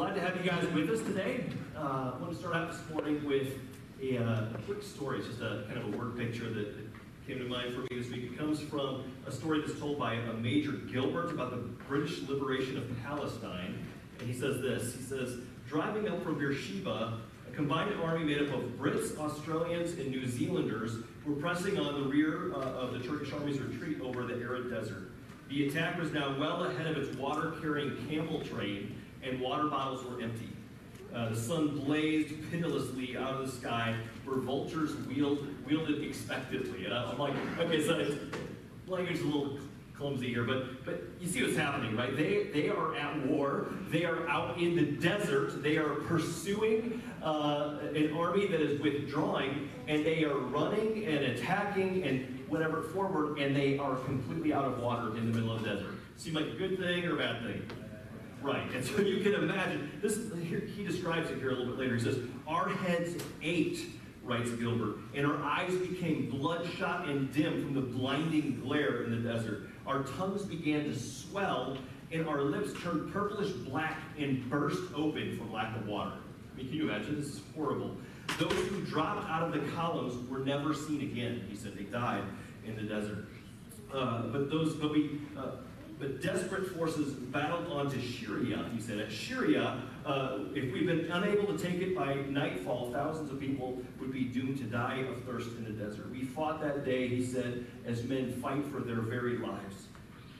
glad to have you guys with us today. Uh, I want to start out this morning with a, uh, quick story. It's just a kind of a word picture that, came to mind for me this week. It comes from a story that's told by a Major Gilbert about the British liberation of Palestine. And he says this He says, Driving up from Beersheba, a combined army made up of Brits, Australians, and New Zealanders were pressing on the rear uh, of the Turkish army's retreat over the arid desert. The attack was now well ahead of its water carrying camel train, and water bottles were empty. Uh, the sun blazed pitilessly out of the sky where vultures wheeled, wielded expectantly. And I'm like, okay, so it's, language is a little clumsy here, but but you see what's happening, right? They they are at war. They are out in the desert. They are pursuing uh, an army that is withdrawing, and they are running and attacking and whatever forward, and they are completely out of water in the middle of the desert. Seem like a good thing or a bad thing? Right, and so you can imagine this. He describes it here a little bit later. He says, "Our heads ached." Writes Gilbert, and our eyes became bloodshot and dim from the blinding glare in the desert. Our tongues began to swell, and our lips turned purplish black and burst open for lack of water. I mean, can you imagine? This is horrible. Those who dropped out of the columns were never seen again. He said they died in the desert. Uh, but those, but we, uh, but desperate forces battled on to Sheria. He said at Sheria, uh, if we'd been unable to take it by nightfall, thousands of people would be doomed to die of thirst in the desert. We fought that day, he said, as men fight for their very lives.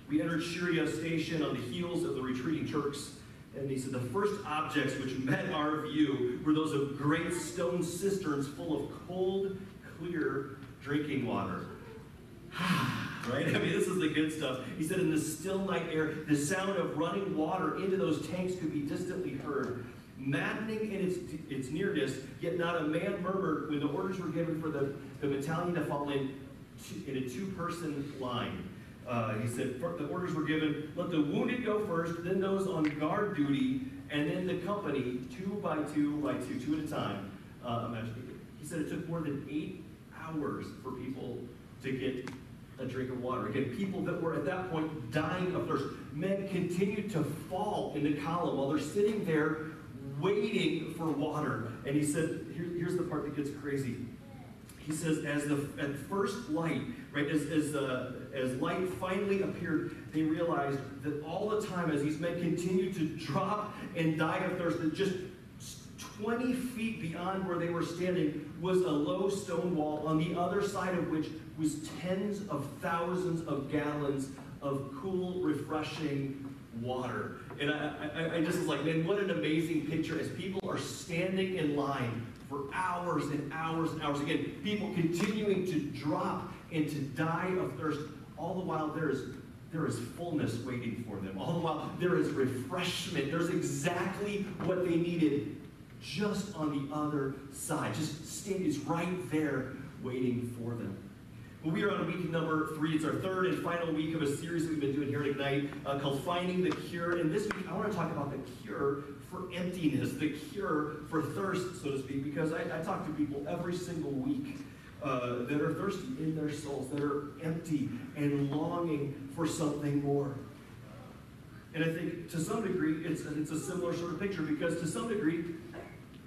We entered Sheria station on the heels of the retreating Turks. And he said the first objects which met our view were those of great stone cisterns full of cold, clear drinking water. right? I mean, this is the good stuff. He said, in the still night air, the sound of running water into those tanks could be distantly heard. Maddening in its, its nearness, yet not a man murmured when the orders were given for the, the battalion to fall in, in a two person line. Uh, he said, the orders were given, let the wounded go first, then those on guard duty, and then the company, two by two by two, two at a time. Uh, he said it took more than eight hours for people to get a drink of water. Again, people that were at that point dying of thirst. Men continued to fall in the column while they're sitting there waiting for water. And he said, here, here's the part that gets crazy. He says, as the at first light, right, as as, uh, as light finally appeared, they realized that all the time as these men continued to drop and die of thirst, that just 20 feet beyond where they were standing was a low stone wall, on the other side of which was tens of thousands of gallons of cool, refreshing water. And I, I, I just was like, man, what an amazing picture as people are standing in line for hours and hours and hours. Again, people continuing to drop and to die of thirst. All the while, there is there is fullness waiting for them. All the while, there is refreshment. There's exactly what they needed just on the other side. Just stand is right there waiting for them. Well, we are on week number three. It's our third and final week of a series that we've been doing here at Ignite uh, called Finding the Cure. And this week, I want to talk about the cure for emptiness, the cure for thirst, so to speak, because I, I talk to people every single week uh, that are thirsty in their souls, that are empty and longing for something more. And I think to some degree, it's, it's a similar sort of picture because to some degree,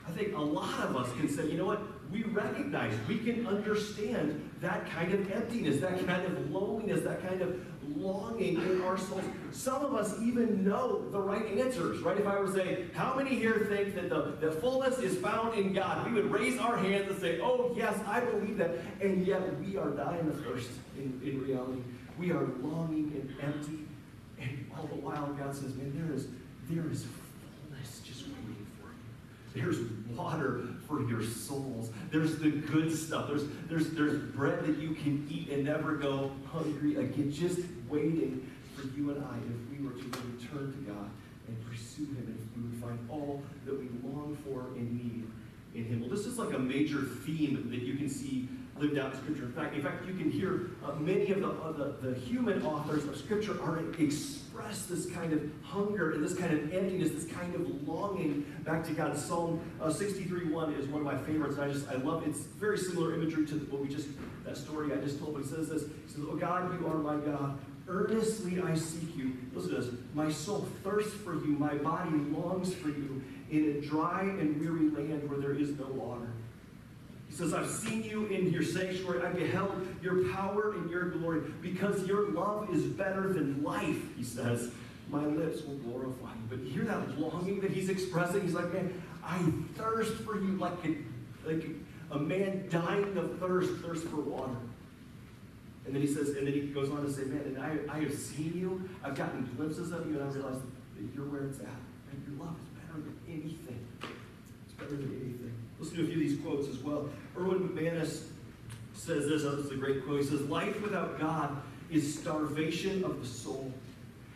I think a lot of us can say, you know what? We recognize, we can understand that kind of emptiness, that kind of loneliness, that kind of longing in our souls. Some of us even know the right answers, right? If I were to say, how many here think that the, the fullness is found in God? We would raise our hands and say, oh, yes, I believe that. And yet we are dying of thirst in, in reality. We are longing and empty. And all the while, God says, man, there is, there is there's water for your souls. There's the good stuff. There's, there's, there's bread that you can eat and never go hungry again. Just waiting for you and I if we were to return to God and pursue Him and if we would find all that we long for and need in Him. Well, this is like a major theme that you can see lived out in Scripture. In fact, in fact, you can hear uh, many of the, uh, the, the human authors of Scripture are express this kind of hunger and this kind of emptiness, this kind of longing back to God. Psalm uh, 63:1 is one of my favorites, I just I love it. It's very similar imagery to what we just that story I just told. But he says this: says, "Oh God, you are my God. Earnestly I seek you. Listen to this. My soul thirsts for you. My body longs for you in a dry and weary land where there is no water. He says, I've seen you in your sanctuary. I beheld your power and your glory because your love is better than life, he says. My lips will glorify you. But you hear that longing that he's expressing? He's like, man, I thirst for you like a, like a man dying of thirst, thirst for water. And then he says, and then he goes on to say, man, and I, I have seen you, I've gotten glimpses of you, and I realize that you're where it's at. And your love is better than anything. It's better than anything. Listen to a few of these quotes as well. Erwin McManus says this, this is a great quote. He says, Life without God is starvation of the soul.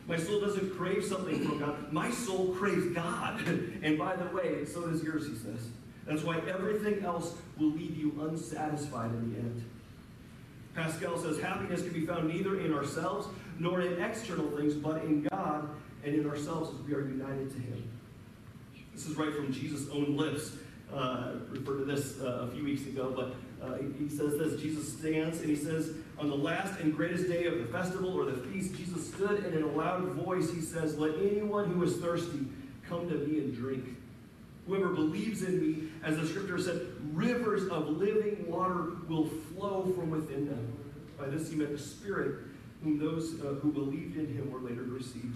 My soul doesn't crave something from God. My soul craves God. and by the way, so does yours, he says. That's why everything else will leave you unsatisfied in the end. Pascal says happiness can be found neither in ourselves nor in external things, but in God and in ourselves as we are united to Him. This is right from Jesus' own lips. Uh, referred to this uh, a few weeks ago, but uh, he says this Jesus stands and he says, On the last and greatest day of the festival or the feast, Jesus stood and in a loud voice he says, Let anyone who is thirsty come to me and drink. Whoever believes in me, as the scripture said, rivers of living water will flow from within them. By this he meant the Spirit, whom those uh, who believed in him were later to receive.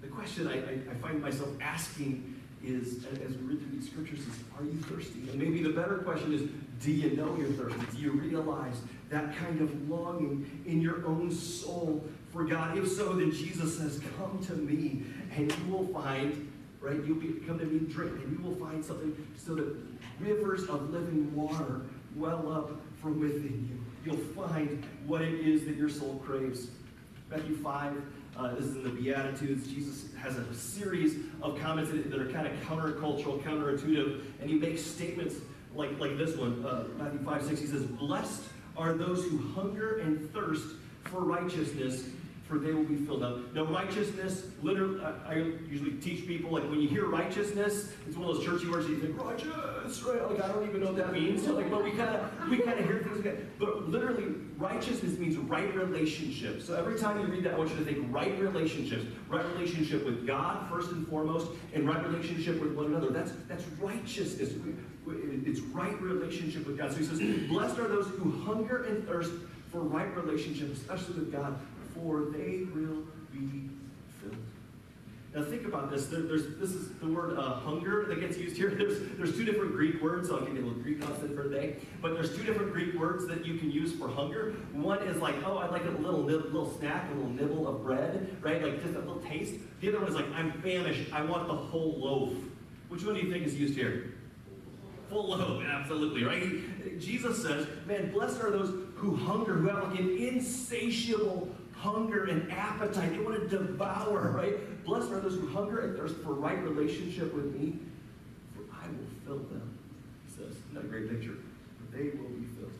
The question I, I, I find myself asking is, as we read through these scriptures, is are you thirsty? And maybe the better question is, do you know you're thirsty? Do you realize that kind of longing in your own soul for God? If so, then Jesus says, Come to me, and you will find right? You'll be, come to me and drink, and you will find something so that rivers of living water well up from within you. You'll find what it is that your soul craves. Matthew 5, uh, this is in the Beatitudes. Jesus has a series of comments that are kind of countercultural, counterintuitive, and he makes statements like, like this one. Uh, Matthew 5, 6, he says, Blessed are those who hunger and thirst for righteousness, for they will be filled up. Now, righteousness, literally, I, usually teach people, like, when you hear righteousness, it's one of those churchy words that you think, righteous, right? Like, I don't even know what that means. So, like, but we kind of, we kind of hear things like that. But literally, righteousness means right relationship. So every time you read that, I want you to think right relationships. Right relationship with God, first and foremost, and right relationship with one another. That's, that's righteousness. It's right relationship with God. So he says, blessed are those who hunger and thirst for right relationship, especially with God for they will be filled. Now think about this. There, there's, this is the word uh, hunger that gets used here. There's, there's two different Greek words. I'll give you a little Greek lesson for today. But there's two different Greek words that you can use for hunger. One is like, oh, I'd like a little, little snack, a little nibble of bread, right? Like just a little taste. The other one is like, I'm famished. I want the whole loaf. Which one do you think is used here? Full loaf, absolutely, right? Jesus says, man, blessed are those who hunger, who have like an insatiable hunger and appetite. They want to devour, right? Blessed are those who hunger and thirst for right relationship with me, for I will fill them. He says, that a great picture? They will be filled.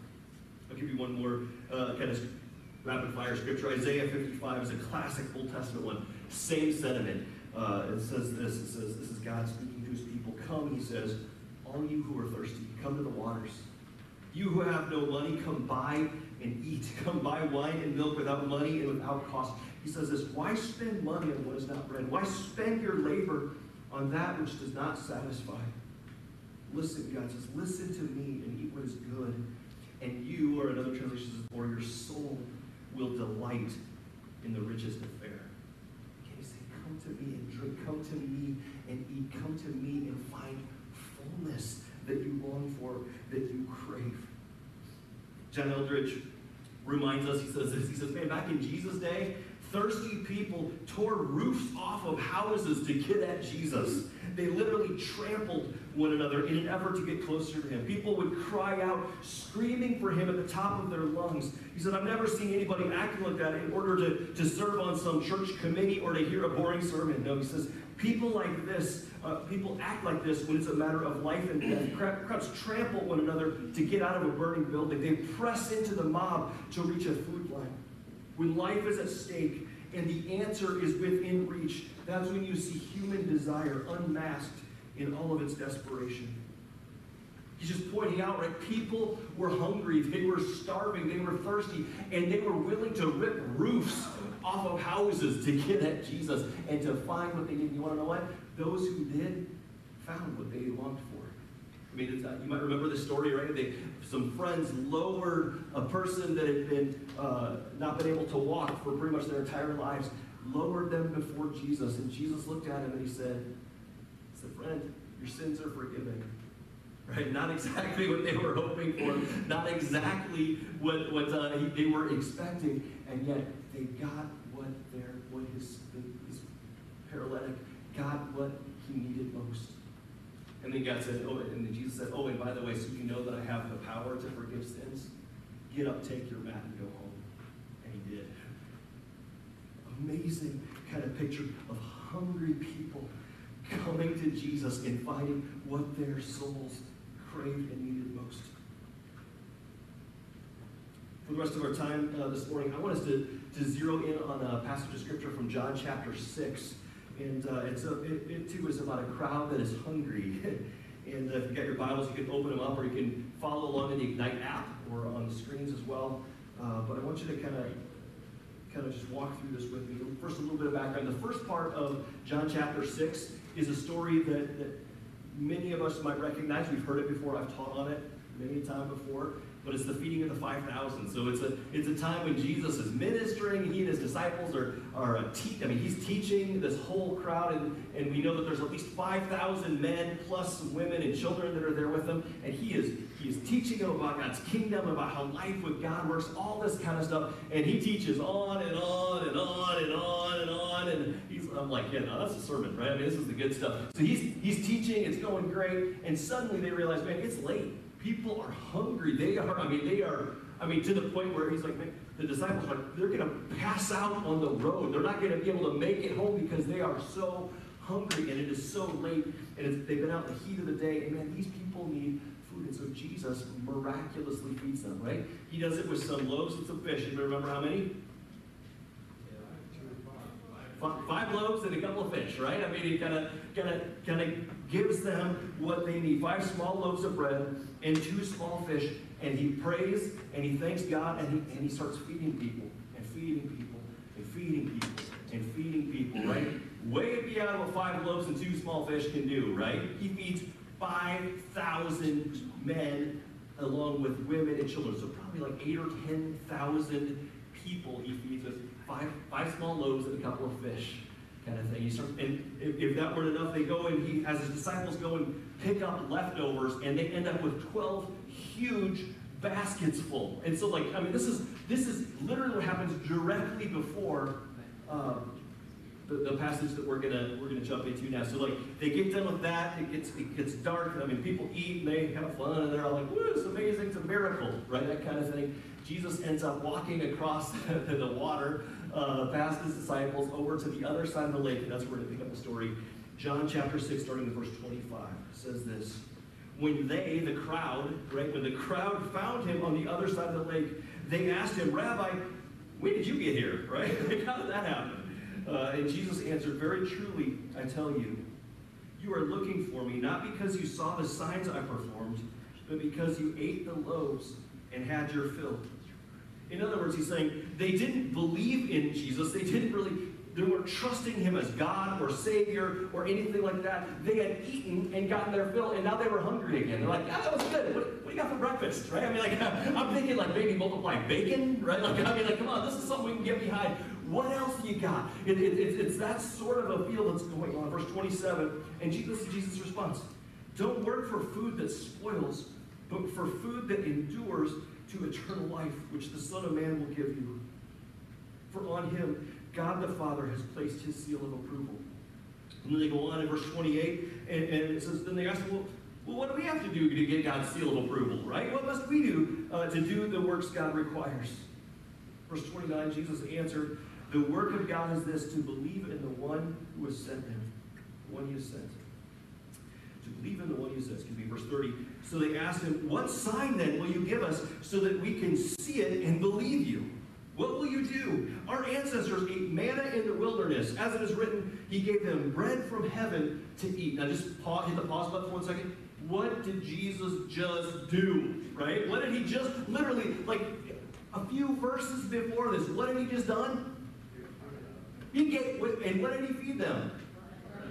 I'll give you one more uh, kind of rapid fire scripture. Isaiah 55 is a classic Old Testament one. Same sentiment. Uh, it says this. It says, this is God speaking to his people. Come, he says, all you who are thirsty, come to the waters. You who have no money, come buy and eat. Come buy wine and milk without money and without cost. He says this Why spend money on what is not bread? Why spend your labor on that which does not satisfy? Listen, God says, listen to me and eat what is good. And you, or another translation says, or your soul will delight in the richest of fare. Can you say, come to me and drink, come to me and eat, come to me and find fullness that you long for, that you crave. John Eldredge reminds us, he says this, he says, man, back in Jesus' day, thirsty people tore roofs off of houses to get at Jesus. They literally trampled one another in an effort to get closer to him. People would cry out, screaming for him at the top of their lungs. He said, I've never seen anybody acting like that in order to, to serve on some church committee or to hear a boring sermon. No, he says, people like this, uh, people act like this when it's a matter of life and death. Crowds trample one another to get out of a burning building. They press into the mob to reach a food line. When life is at stake and the answer is within reach, that's when you see human desire unmasked in all of its desperation. He's just pointing out, right? People were hungry, they were starving, they were thirsty, and they were willing to rip roofs off of houses to get at Jesus and to find what they needed. You want to know what? Those who did found what they longed for. I mean, uh, you might remember the story, right? They, some friends lowered a person that had been uh, not been able to walk for pretty much their entire lives, lowered them before Jesus, and Jesus looked at him and he said, "He said, friend, your sins are forgiven." Right? Not exactly what they were hoping for, not exactly what what uh, they were expecting, and yet they got what their what his his paralytic got what he needed most. And then God said, oh, and then Jesus said, oh, and by the way, so you know that I have the power to forgive sins, get up, take your mat, and go home. And he did. Amazing kind of picture of hungry people coming to Jesus and finding what their souls craved and needed most. For the rest of our time uh, this morning, I want us to, to zero in on a passage of scripture from John chapter 6. And uh, a, it, it, too is about a crowd that is hungry. and uh, if you've got your Bibles, you can open them up or you can follow along in the Ignite app or on the screens as well. Uh, but I want you to kind of kind of just walk through this with me. First, a little bit of background. The first part of John chapter 6 is a story that, that many of us might recognize. We've heard it before. I've taught on it many times before but it's the feeding of the 5,000. So it's a, it's a time when Jesus is ministering. He and his disciples are, are te- I mean, he's teaching this whole crowd, and, and we know that there's at least 5,000 men plus women and children that are there with him. And he is, he is teaching them about God's kingdom, about how life with God works, all this kind of stuff. And he teaches on and on and on and on and on. And he's, I'm like, yeah, no, that's a sermon, right? I mean, this is the good stuff. So he's, he's teaching, it's going great. And suddenly they realize, man, it's late people are hungry. They are, I mean, they are, I mean, to the point where he's like, man, the disciples are like, they're going to pass out on the road. They're not going to be able to make it home because they are so hungry and it is so late and they've been out in the heat of the day. And man, these people need food. And so Jesus miraculously feeds them, right? He does it with some loaves and some fish. You remember how many? Five loaves and a couple of fish, right? I mean, he kind of, kind of, kind of gives them what they need. Five small loaves of bread and two small fish, and he prays and he thanks God and he, and he starts feeding people and feeding people and feeding people and feeding people, right? Way beyond what five loaves and two small fish can do, right? He feeds 5,000 men along with women and children. So probably like eight or 10,000 people he feeds with five, five small loaves and a couple of fish kind of thing. Start, and if, if, that weren't enough, they go and he, has his disciples go and pick up leftovers, and they end up with 12 huge baskets full. And so, like, I mean, this is this is literally what happens directly before um, the, the, passage that we're gonna we're gonna jump into now. So, like, they get done with that. It gets it gets dark. I mean, people eat and they have fun, and they're all like, "Woo, it's amazing! It's a miracle!" Right? That kind of thing. Jesus ends up walking across the, the water uh, past his disciples over to the other side of the lake, and that's where to pick up the story. John chapter 6, starting in verse 25, says this. When they, the crowd, right, when the crowd found him on the other side of the lake, they asked him, Rabbi, when did you get here? Right? How did that happen? Uh, and Jesus answered, Very truly, I tell you, you are looking for me, not because you saw the signs I performed, but because you ate the loaves and had your fill. In other words, he's saying they didn't believe in Jesus. They didn't really, they weren't trusting him as God or Savior or anything like that. They had eaten and gotten their fill, and now they were hungry again. They're like, ah, that was good. What, what do you got for breakfast? Right? I mean, like, I'm thinking like maybe multiply bacon, right? Like, I mean, like, come on, this is something we can get behind. What else do you got? It, it, it, it's that sort of a feel that's going on. Verse 27, and Jesus, Jesus' response. Don't work for food that spoils, but for food that endures to eternal life, which the Son of Man will give you. For on him, God the Father has placed his seal of approval. And then they go on in verse 28, and, and it says, then they ask, well, well, what do we have to do to get God's seal of approval, right? What must we do uh, to do the works God requires? Verse 29, Jesus answered, The work of God is this, to believe in the one who has sent him, the one he has sent. To believe in the one he has sent. Excuse me, verse 30, so they asked him, What sign then will you give us so that we can see it and believe you? What will you do? Our ancestors ate manna in the wilderness. As it is written, He gave them bread from heaven to eat. Now just pause, hit the pause button for one second. what did Jesus just do? Right? What did he just literally, like a few verses before this, what had he just done? He gave, and what did he feed them?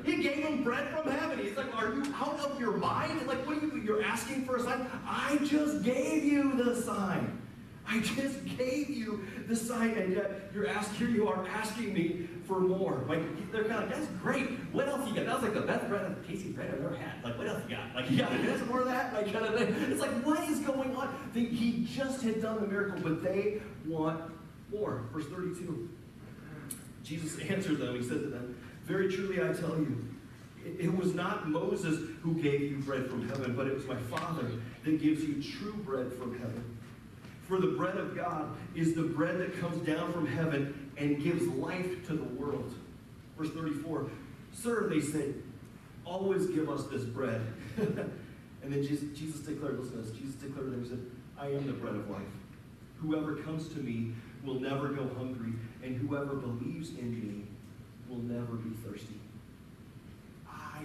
He gave them bread from heaven. He's like, Are you out of your mind? Like, what are you, you're asking for a sign? I just gave you the sign. I just gave you the sign, and yet you're asking, here you are asking me for more. Like, they're kind of, that's great. What else you got? That was like the best bread Casey bread I've ever had. Like, what else you got? Like, you got this, more of that? Like, kind of thing. It's like, what is going on? They, he just had done the miracle, but they want more. Verse 32. Jesus answered them. He said to them, Very truly I tell you, it, was not Moses who gave you bread from heaven, but it was my Father that gives you true bread from heaven. For the bread of God is the bread that comes down from heaven and gives life to the world. Verse 34 Sir, they said, always give us this bread. and then Jesus, Jesus declared, listen to this, Jesus declared to them, He said, I am the bread of life. Whoever comes to me will never go hungry, and whoever believes in me will never be thirsty. I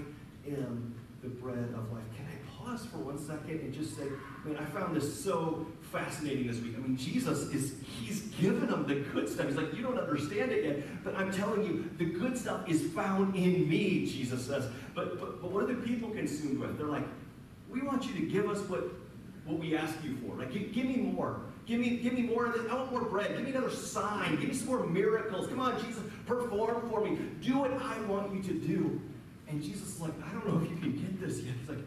am the bread of life. Can I pause for one second and just say, man, I found this so fascinating this week. I mean, Jesus is, he's given them the good stuff. He's like, you don't understand it yet, but I'm telling you, the good stuff is found in me, Jesus says. But, but, but what are the people consumed with? They're like, we want you to give us what, what we ask you for. Like, give, give me more. Give me, give me more of this. I want more bread. Give me another sign. Give me some more miracles. Come on, Jesus, perform for me. Do what I want you to do. And Jesus is like, I don't know if you can get this yet. He's like,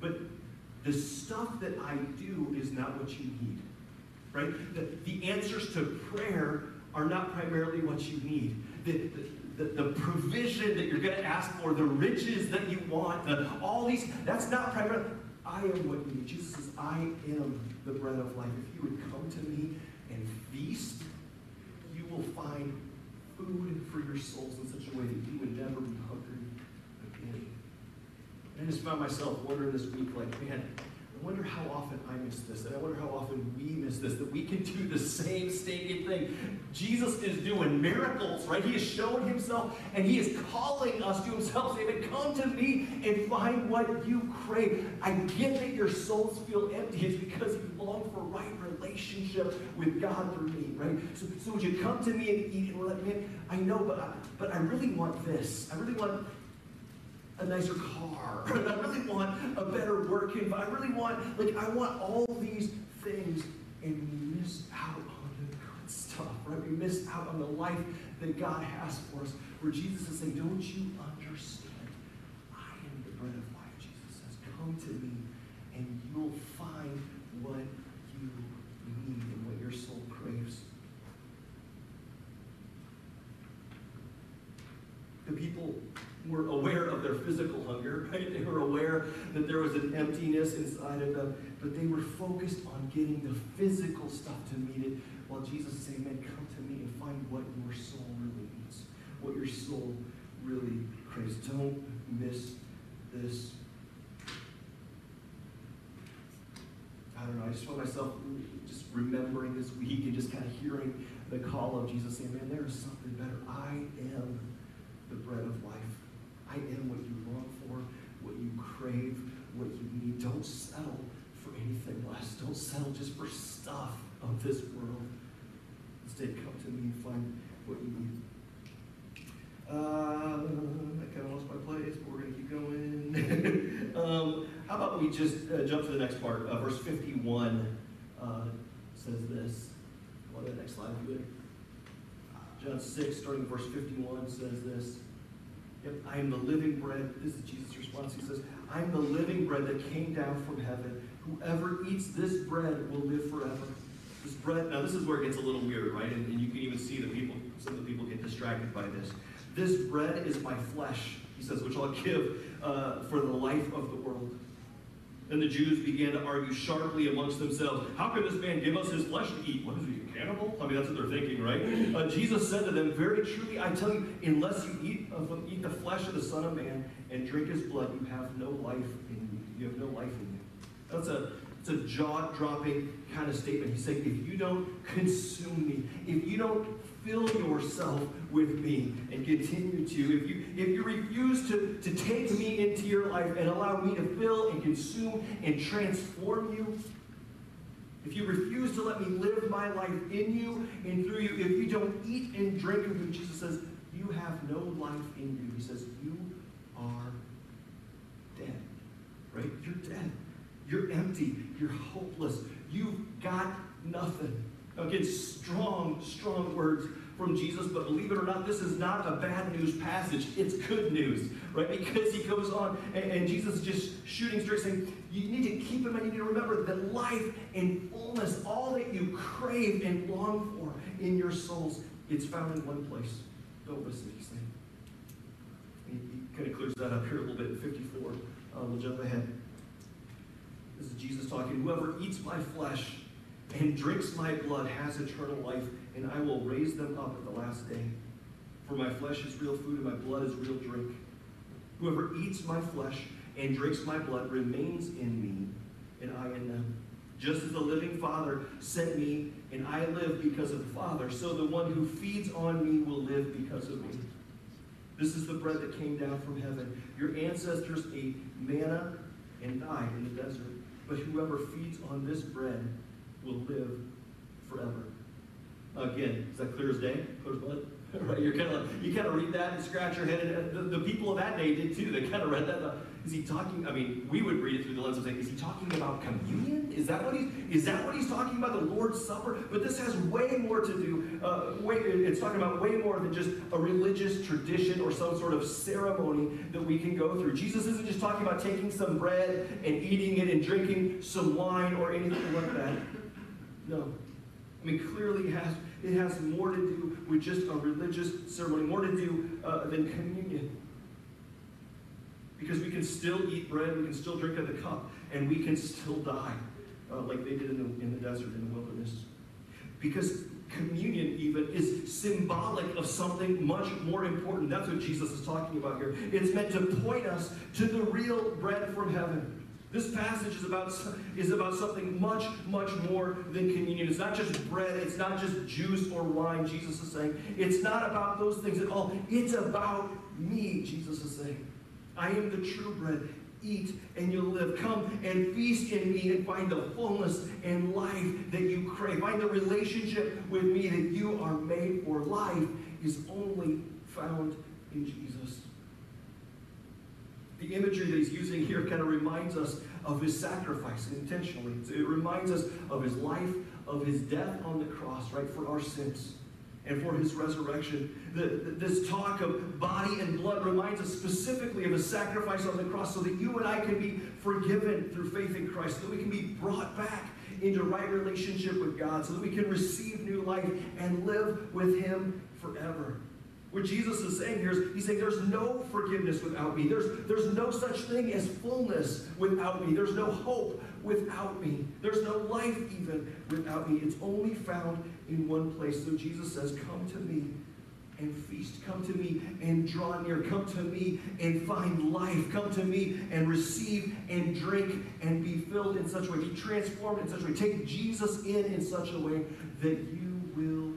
but the stuff that I do is not what you need. Right? The, the answers to prayer are not primarily what you need. The, the, the, the provision that you're going to ask for, the riches that you want, the, all these, that's not primarily. I am what you need. Jesus says, I am the bread of life. If you would come to me and feast, you will find food for your souls in such a way that you would never be hungry again. And I just found myself wondering this week, like, man, I wonder how often I miss this, and I wonder how often we miss this, that we can do the same stinking thing. Jesus is doing miracles, right? He is showing himself, and he is calling us to himself, saying, Come to me and find what you crave. I get that your souls feel empty. It's because you long for right relationship with God through me, right? So, so would you come to me and eat? And we're like, man, I know, but but I really want this. I really want a nicer car. I really want a better work environment. I really want, like, I want all these things, and we miss out on the good stuff, right? We miss out on the life that God has for us, where Jesus is saying, Don't you understand? I am the bread of life, Jesus says. Come to me, and you'll find what you need and what your soul craves. The people were aware of their physical hunger, right? They were aware that there was an emptiness inside of them, but they were focused on getting the physical stuff to meet it, while Jesus is saying, man, come to me and find what your soul really needs, what your soul really craves. Don't miss this. I don't know, I just found myself just remembering this week and just kind of hearing the call of Jesus saying, man, there is something better. I am the bread of life. I am what you long for, what you crave, what you need. Don't settle for anything less. Don't settle just for stuff of this world. Instead, come to me and find what you need. Uh, I kind of lost my place, but we're going to keep going. um, how about we just uh, jump to the next part? Uh, verse 51 uh, says this. Go the next slide, if you would. John 6, starting verse 51, says this. I am the living bread. This is Jesus' response. He says, I am the living bread that came down from heaven. Whoever eats this bread will live forever. This bread, now this is where it gets a little weird, right? And, and you can even see the people, some of the people get distracted by this. This bread is my flesh, he says, which I'll give uh, for the life of the world. Then the Jews began to argue sharply amongst themselves. How can this man give us his flesh to eat? What is he, a cannibal? I mean, that's what they're thinking, right? Uh, Jesus said to them, Very truly, I tell you, unless you eat, of, eat the flesh of the Son of Man and drink his blood, you have no life in you. You have no life in you. That's a, it's a jaw-dropping kind of statement. He's saying, if you don't consume me, if you don't fill yourself with me and continue to. If you, if you refuse to, to take me into your life and allow me to fill and consume and transform you, if you refuse to let me live my life in you and through you, if you don't eat and drink of me, Jesus says, you have no life in you. He says, you are dead. Right? You're dead. You're empty. You're hopeless. You've got nothing. Again, strong, strong words from Jesus, but believe it or not, this is not a bad news passage. It's good news, right? Because he goes on, and, and Jesus is just shooting straight, saying, You need to keep in mind, you need to remember that life and fullness, all that you crave and long for in your souls, it's found in one place. Don't he kind of clears that up here a little bit in 54. Uh, we'll jump ahead. This is Jesus talking. Whoever eats my flesh and drinks my blood has eternal life, and I will raise them up at the last day. For my flesh is real food, and my blood is real drink. Whoever eats my flesh and drinks my blood remains in me, and I in them. Just as the living Father sent me, and I live because of the Father, so the one who feeds on me will live because of me. This is the bread that came down from heaven. Your ancestors ate manna and died in the desert. But whoever feeds on this bread will live forever. Again, is that clear as day? Right? You're kind of you kind of read that and scratch your head. And the, the people of that day did too. They kind of read that. Is he talking? I mean, we would read it through the lens of saying, is he talking about communion? Is that what he's is that what he's talking about? The Lord's Supper? But this has way more to do. Uh, way, it's talking about way more than just a religious tradition or some sort of ceremony that we can go through. Jesus isn't just talking about taking some bread and eating it and drinking some wine or anything like that. No. I mean, clearly has, it has more to do with just a religious ceremony, more to do uh, than communion. Because we can still eat bread, we can still drink of the cup, and we can still die, uh, like they did in the, in the desert, in the wilderness. Because communion, even, is symbolic of something much more important. That's what Jesus is talking about here. It's meant to point us to the real bread from heaven. This passage is about, is about something much, much more than communion. It's not just bread, it's not just juice or wine, Jesus is saying. It's not about those things at all. It's about me, Jesus is saying. I am the true bread. Eat and you'll live. Come and feast in me and find the fullness and life that you crave. Find the relationship with me that you are made for. Life is only found in Jesus. The imagery that he's using here kind of reminds us of his sacrifice intentionally. It reminds us of his life, of his death on the cross, right, for our sins and for his resurrection. The, this talk of body and blood reminds us specifically of his sacrifice on the cross so that you and I can be forgiven through faith in Christ, so that we can be brought back into right relationship with God, so that we can receive new life and live with him forever. What Jesus is saying here is, he's saying there's no forgiveness without me. There's, there's no such thing as fullness without me. There's no hope without me. There's no life even without me. It's only found in one place. So Jesus says, Come to me and feast. Come to me and draw near. Come to me and find life. Come to me and receive and drink and be filled in such a way. Be transformed in such a way. Take Jesus in in such a way that you will.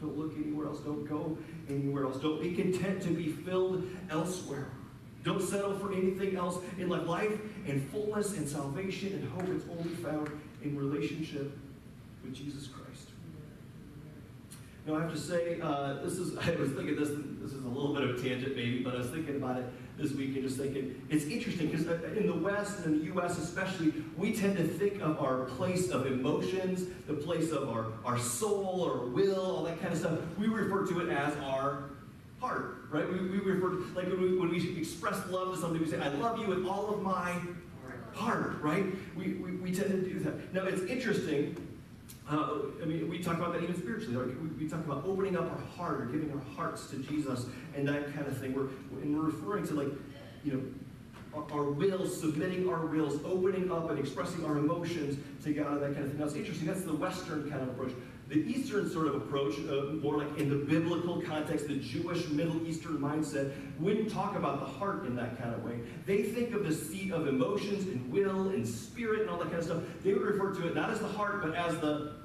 Don't look anywhere else. Don't go anywhere else. Don't be content to be filled elsewhere. Don't settle for anything else in life. Life and fullness and salvation and hope is only found in relationship with Jesus Christ. Now, I have to say, uh, this is, I was thinking this, this is a little bit of a tangent maybe, but I was thinking about it this week and just thinking, it's interesting because uh, in the West and in the U.S. especially, we tend to think of our place of emotions, the place of our, our soul or will, all that kind of stuff. We refer to it as our heart, right? We, we refer to, like when we, when we express love to somebody, we say, I love you with all of my heart, right? We, we, we tend to do that. Now, it's interesting uh, I mean, we talk about that even spiritually. Like we, talk about opening up our heart or giving our hearts to Jesus and that kind of thing. We're, and we're referring to like, you know, our, our wills, submitting our wills, opening up and expressing our emotions to God, and that kind of thing. Now, it's interesting. That's the Western kind of approach. The Eastern sort of approach, uh, more like in the biblical context, the Jewish Middle Eastern mindset, wouldn't talk about the heart in that kind of way. They think of the seat of emotions and will and spirit and all that kind of stuff. They would refer to it not as the heart, but as the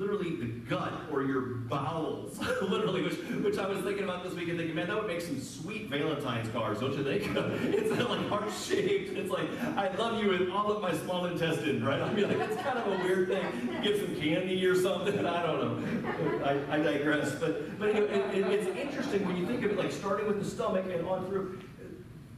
literally the gut or your bowels, literally, which, which I was thinking about this week and thinking, man, that would make some sweet Valentine's cards, don't you think? it's like heart shaped. It's like, I love you with all of my small intestine, right? I mean, like, that's kind of a weird thing. Give some candy or something. I don't know. I, I digress. But, but anyway, it, it, it's interesting when you think of it, like starting with the stomach and on through.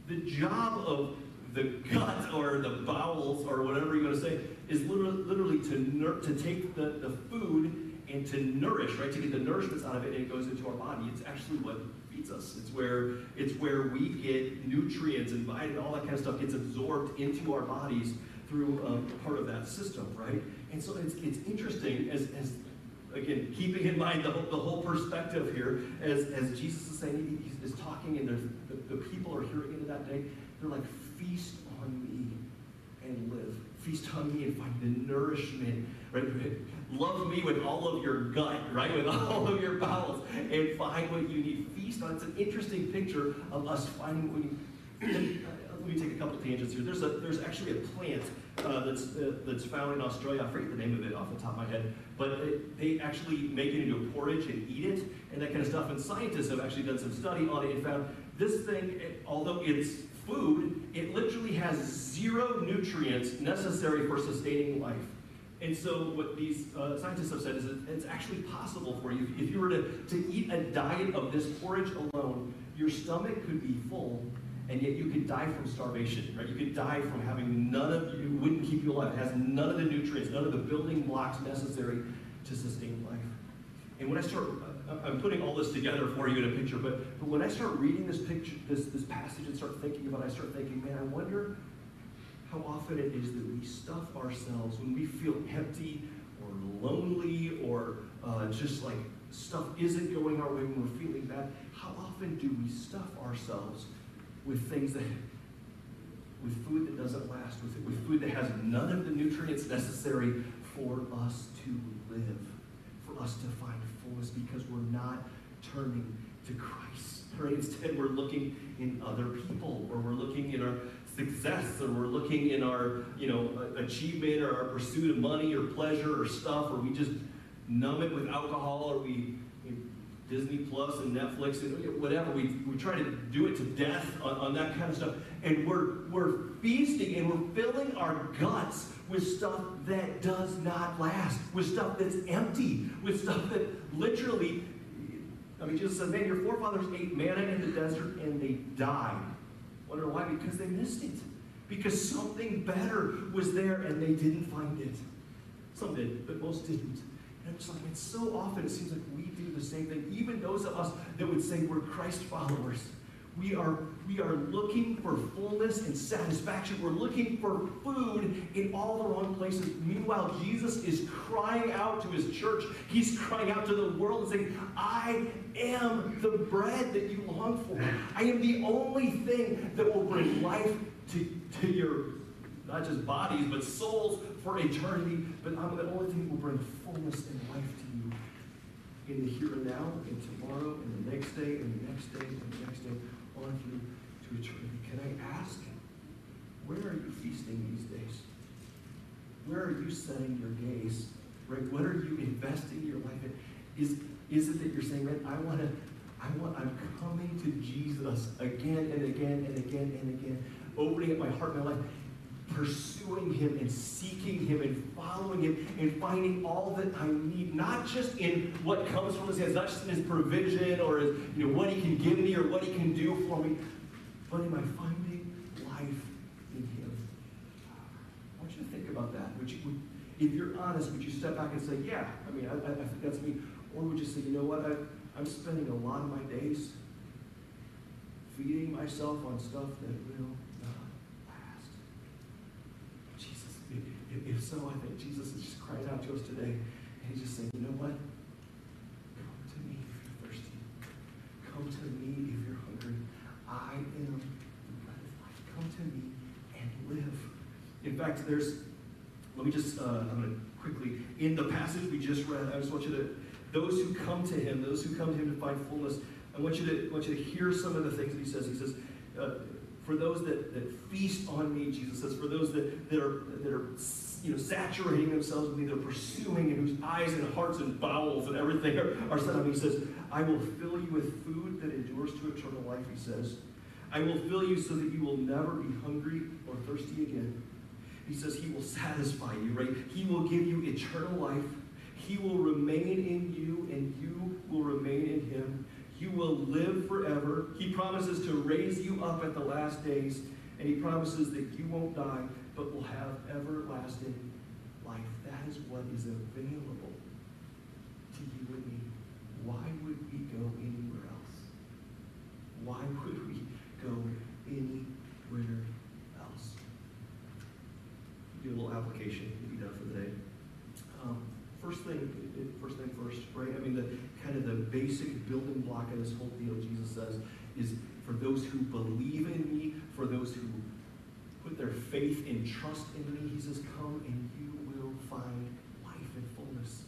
The job of the gut or the bowels or whatever you want to say is literally, literally to, nur- to take the, the food and to nourish, right? To get the nourishments out of it and it goes into our body. It's actually what feeds us. It's where it's where we get nutrients and vitamin, all that kind of stuff gets absorbed into our bodies through um, part of that system, right? And so it's, it's interesting as, as again, keeping in mind the whole, the whole perspective here, as, as Jesus is saying, he, he's talking, and the, the people are hearing into that day. They're like, feast on me and live. Feast on me and find the nourishment, right? Love me with all of your gut, right? With all of your bowels, and find what you need. Feast on. It's an interesting picture of us finding what we need. Let me take a couple tangents here. There's a there's actually a plant uh, that's uh, that's found in Australia. I forget the name of it off the top of my head, but it, they actually make it into a porridge and eat it and that kind of stuff. And scientists have actually done some study on it and found this thing, it, although it's food, it literally has zero nutrients necessary for sustaining life. And so what these uh, scientists have said is that it's actually possible for you. If you were to, to eat a diet of this porridge alone, your stomach could be full, and yet you could die from starvation, right? You could die from having none of, it wouldn't keep you alive. It has none of the nutrients, none of the building blocks necessary to sustain life. And when I start, I'm putting all this together for you in a picture, but, but when I start reading this picture, this, this passage and start thinking about it, I start thinking, man, I wonder how often it is that we stuff ourselves when we feel empty or lonely or uh, just like stuff isn't going our way when we're feeling bad. How often do we stuff ourselves with things that, with food that doesn't last, with, with food that has none of the nutrients necessary for us to live, for us to find fullness because we're not turning to Christ. Right? Instead, we're looking in other people, or we're looking in our success, or we're looking in our, you know, achievement, or our pursuit of money, or pleasure, or stuff, or we just numb it with alcohol, or we Disney Plus and Netflix and whatever. We, we try to do it to death on, on that kind of stuff. And we're, we're feasting and we're filling our guts with stuff that does not last, with stuff that's empty, with stuff that literally, I mean, Jesus said, man, your forefathers ate manna in the desert and they died. Wonder why? Because they missed it. Because something better was there and they didn't find it. Some did, but most didn't. And I'm like, man, so often it seems like we do the same thing. Even those of us that would say we're Christ followers. We are, we are looking for fullness and satisfaction. We're looking for food in all the wrong places. Meanwhile, Jesus is crying out to his church. He's crying out to the world and saying, I am the bread that you long for. I am the only thing that will bring life to, to your, not just bodies, but souls for eternity. But I'm the only thing that will bring fullness and life to you in the here and now, and tomorrow, and the next day, and the next day, and the next day on through to eternity. Can I ask, where are you feasting these days? Where are you setting your gaze? Right? What are you investing your life in? Is, is it that you're saying, man, I want to, I want, I'm coming to Jesus again and again and again and again, opening up my heart my life, pursuing him and seeking him and following him and finding all that I need, not just in what comes from his hands, not just in his provision or his, you know, what he can give me or what he can do for me, but in my finding life in him. I want you to think about that. Would you, would, if you're honest, would you step back and say, yeah, I mean, I, I think that's me. Or would you say, you know what, I, I'm spending a lot of my days feeding myself on stuff that will not last. Jesus, if, if so, I think Jesus is just crying out to us today. And he's just saying, you know what? Come to me if you're thirsty. Come to me if you're hungry. I am the bread of life. Come to me and live. In fact, there's, let me just, uh, I'm going to quickly, in the passage we just read, I just want you to, those who come to him, those who come to him to find fullness, I want you to, I want you to hear some of the things that he says. He says, uh, for those that, that feast on me, Jesus says, for those that, that are, that are you know, saturating themselves with me, they're pursuing, and whose eyes and hearts and bowels and everything are, are set on me. He says, I will fill you with food that endures to eternal life, he says. I will fill you so that you will never be hungry or thirsty again. He says he will satisfy you, right? He will give you eternal life. He will remain in you, and you will remain in him. You will live forever. He promises to raise you up at the last days, and he promises that you won't die, but will have everlasting life. That is what is available to you and me. Why would we go anywhere else? Why would we go anywhere else? Do a little application, we'll be done for the day. Um, first thing, first thing first, right? I mean, the kind of the basic building block of this whole deal, Jesus says, is for those who believe in me, for those who put their faith and trust in me, he says, come and you will find life and fullness.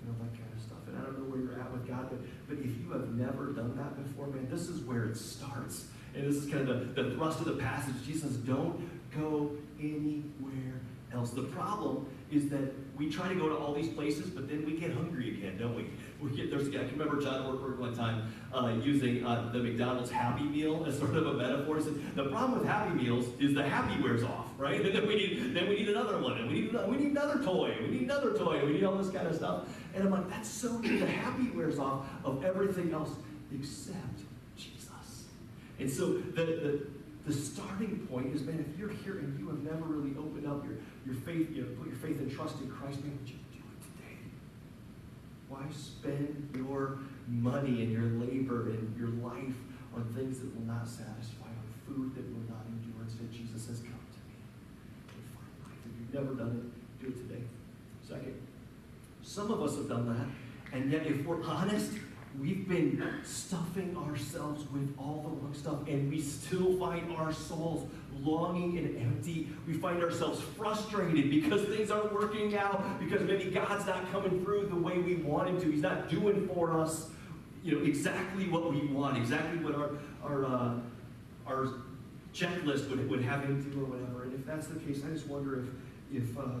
You know, that kind of stuff. And I don't know where you're at with God, but, but if you have never done that before, man, this is where it starts. And this is kind of the, the thrust of the passage. Jesus, don't go anywhere else. The problem is that we try to go to all these places, but then we get hungry again, don't we? We get there's. I can remember John Ortberg one time uh, using uh, the McDonald's Happy Meal as sort of a metaphor. He said the problem with Happy Meals is the happy wears off, right? And then we need then we need another one, and we need we need another toy, we need another toy, we need all this kind of stuff. And I'm like, that's so. The happy wears off of everything else except Jesus. And so the, the the starting point is, man, if you're here and you have never really opened up your, your faith, you know, put your faith and trust in Christ, man, would you do it today? Why spend your money and your labor and your life on things that will not satisfy, on food that will not endure? Instead, Jesus says, come to me and find life. If you've never done it, do it today. Second, some of us have done that, and yet if we're honest, We've been stuffing ourselves with all the wrong stuff, and we still find our souls longing and empty. We find ourselves frustrated because things aren't working out, because maybe God's not coming through the way we want Him to. He's not doing for us, you know, exactly what we want, exactly what our our uh, our checklist would, would have Him do or whatever. And if that's the case, I just wonder if if uh,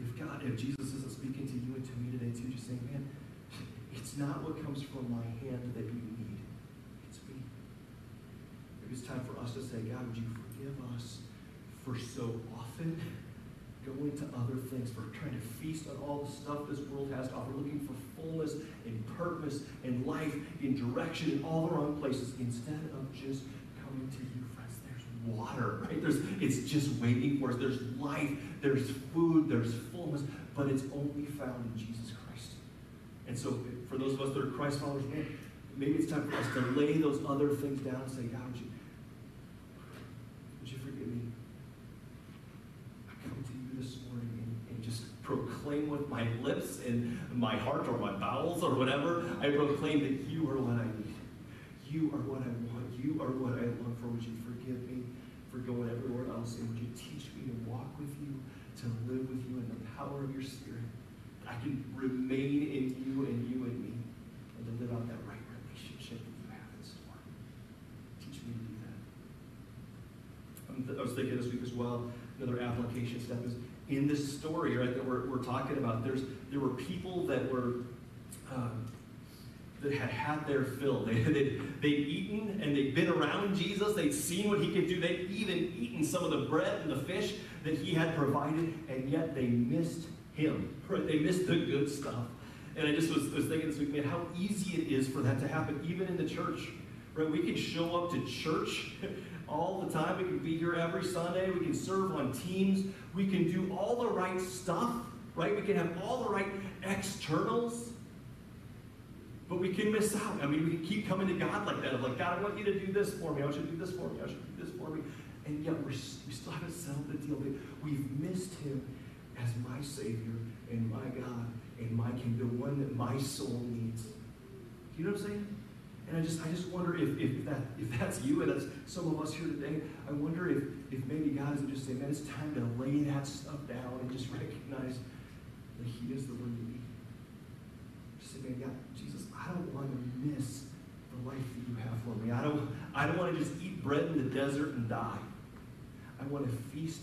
if God, if Jesus isn't speaking to you and to me today too, just saying, man it's not what comes from my hand that you need. It's me. Maybe it's time for us to say, God, would you forgive us for so often going to other things, for trying to feast on all the stuff this world has to offer, looking for fullness and purpose and life in direction in all the wrong places, instead of just coming to you, friends. There's water, right? There's, it's just waiting for us. There's life, there's food, there's fullness, but it's only found in Jesus Christ. And so for those of us that are Christ followers, man, maybe it's time for us to lay those other things down and say, God, would you, would you forgive me? I come to you this morning and, and just proclaim with my lips and my heart or my bowels or whatever, I proclaim that you are what I need. You are what I want. You are what I long for. Would you forgive me for going everywhere else? And would you teach me to walk with you, to live with you in the power of your spirit? I can remain in you and you in me, and to live out that right relationship that you have in store. Teach me to do that. I was thinking this week as well, another application step is in this story, right, that we're, we're talking about, there's there were people that were um, that had had their fill. They, they'd, they'd eaten and they'd been around Jesus. They'd seen what he could do. They'd even eaten some of the bread and the fish that he had provided, and yet they missed him. Right? They missed the good stuff. And I just was, was thinking this week, man, how easy it is for that to happen, even in the church. Right? We can show up to church all the time. We can be here every Sunday. We can serve on teams. We can do all the right stuff. Right? We can have all the right externals. But we can miss out. I mean, we can keep coming to God like that. Of like, God, I want you to do this for me. I want you to do this for me. I want you to do this for me. And yet we still haven't settled the deal. We've missed him as my Savior and my God and my King, the one that my soul needs. Do you know what I'm saying? And I just I just wonder if, if that if that's you and that's some of us here today, I wonder if if maybe God isn't just saying, man, it's time to lay that stuff down and just recognize that He is the one you need. Just say, man, God, Jesus, I don't want to miss the life that you have for me. I don't I don't want to just eat bread in the desert and die. I want to feast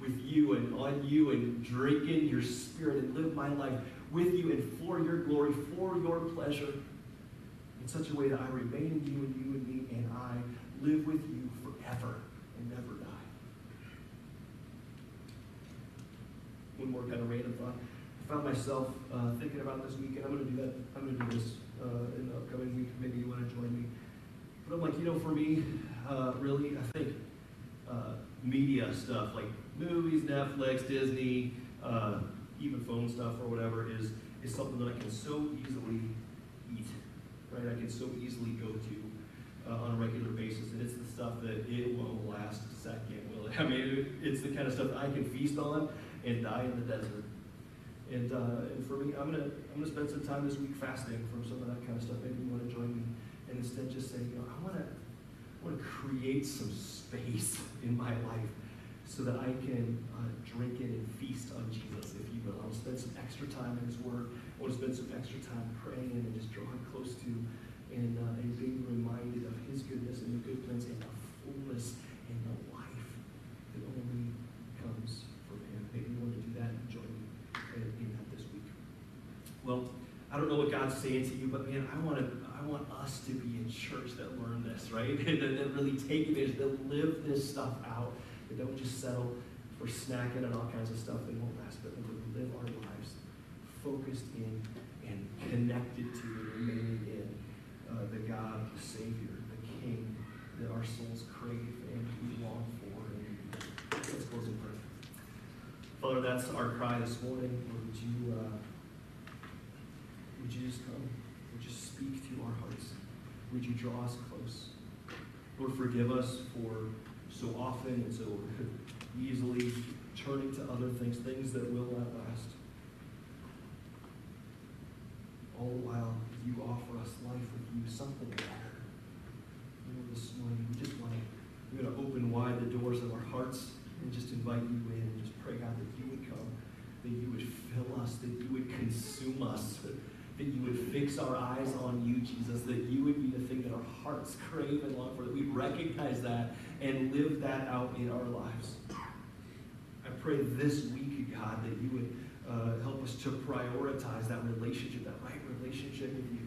with you and on you and drink in your spirit and live my life with you and for your glory, for your pleasure, in such a way that I remain in you and you in me, and I live with you forever and never die. One more kind of random thought. I found myself uh, thinking about this week, and I'm going to do that. I'm going to do this uh, in the upcoming week. Maybe you want to join me. But I'm like, you know, for me, uh, really, I think uh, media stuff like movies, Netflix, Disney, uh, even phone stuff or whatever is is something that I can so easily eat, right? I can so easily go to uh, on a regular basis, and it's the stuff that it won't last a second, will it? I mean, it's the kind of stuff that I can feast on and die in the desert. And, uh, and for me, I'm gonna I'm gonna spend some time this week fasting from some of that kind of stuff. Maybe you want to join me, and instead just say, you know, I want to I want to create some space in my life so that I can uh, drink in and feast on Jesus, if you will. I want to spend some extra time in His Word. I want to spend some extra time praying and just drawing close to and, uh, and being reminded of His goodness and the good plans and the fullness and the life that only comes from Him. Maybe you want to do that and join me in, in that this week. Well, I don't know what God's saying to you, but man, I want to. I want us to be a church that learn this, right? that, that really take advantage, that live this stuff out, that don't just settle for snacking and all kinds of stuff that won't last, but that we live our lives focused in and connected to and remaining in uh, the God, the Savior, the King that our souls crave and we long for. And let's close in prayer. Father, that's our cry this morning. Would you, uh, would you just come? Speak to our hearts? Would you draw us close? Lord, forgive us for so often and so easily turning to other things, things that will not last. All the while, you offer us life with you, something better. Lord, this morning, we just want to, we're going to open wide the doors of our hearts and just invite you in and just pray, God, that you would come, that you would fill us, that you would consume us, that, you would fix our eyes on you, Jesus, that you would be the thing that our hearts crave and long for, that we recognize that and live that out in our lives. I pray this week, God, that you would uh, help us to prioritize that relationship, that right relationship with you.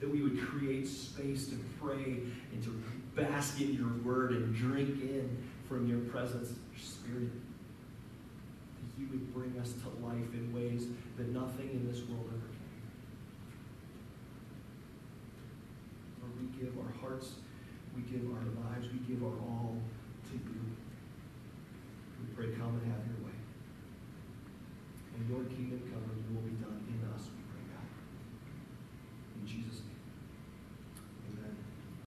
That we would create space to pray and to bask in your word and drink in from your presence, your spirit. That you would bring us to life in ways that nothing in this world ever We give our hearts, we give our lives, we give our all to you. We pray, come and have your way. And your kingdom come and your will be done.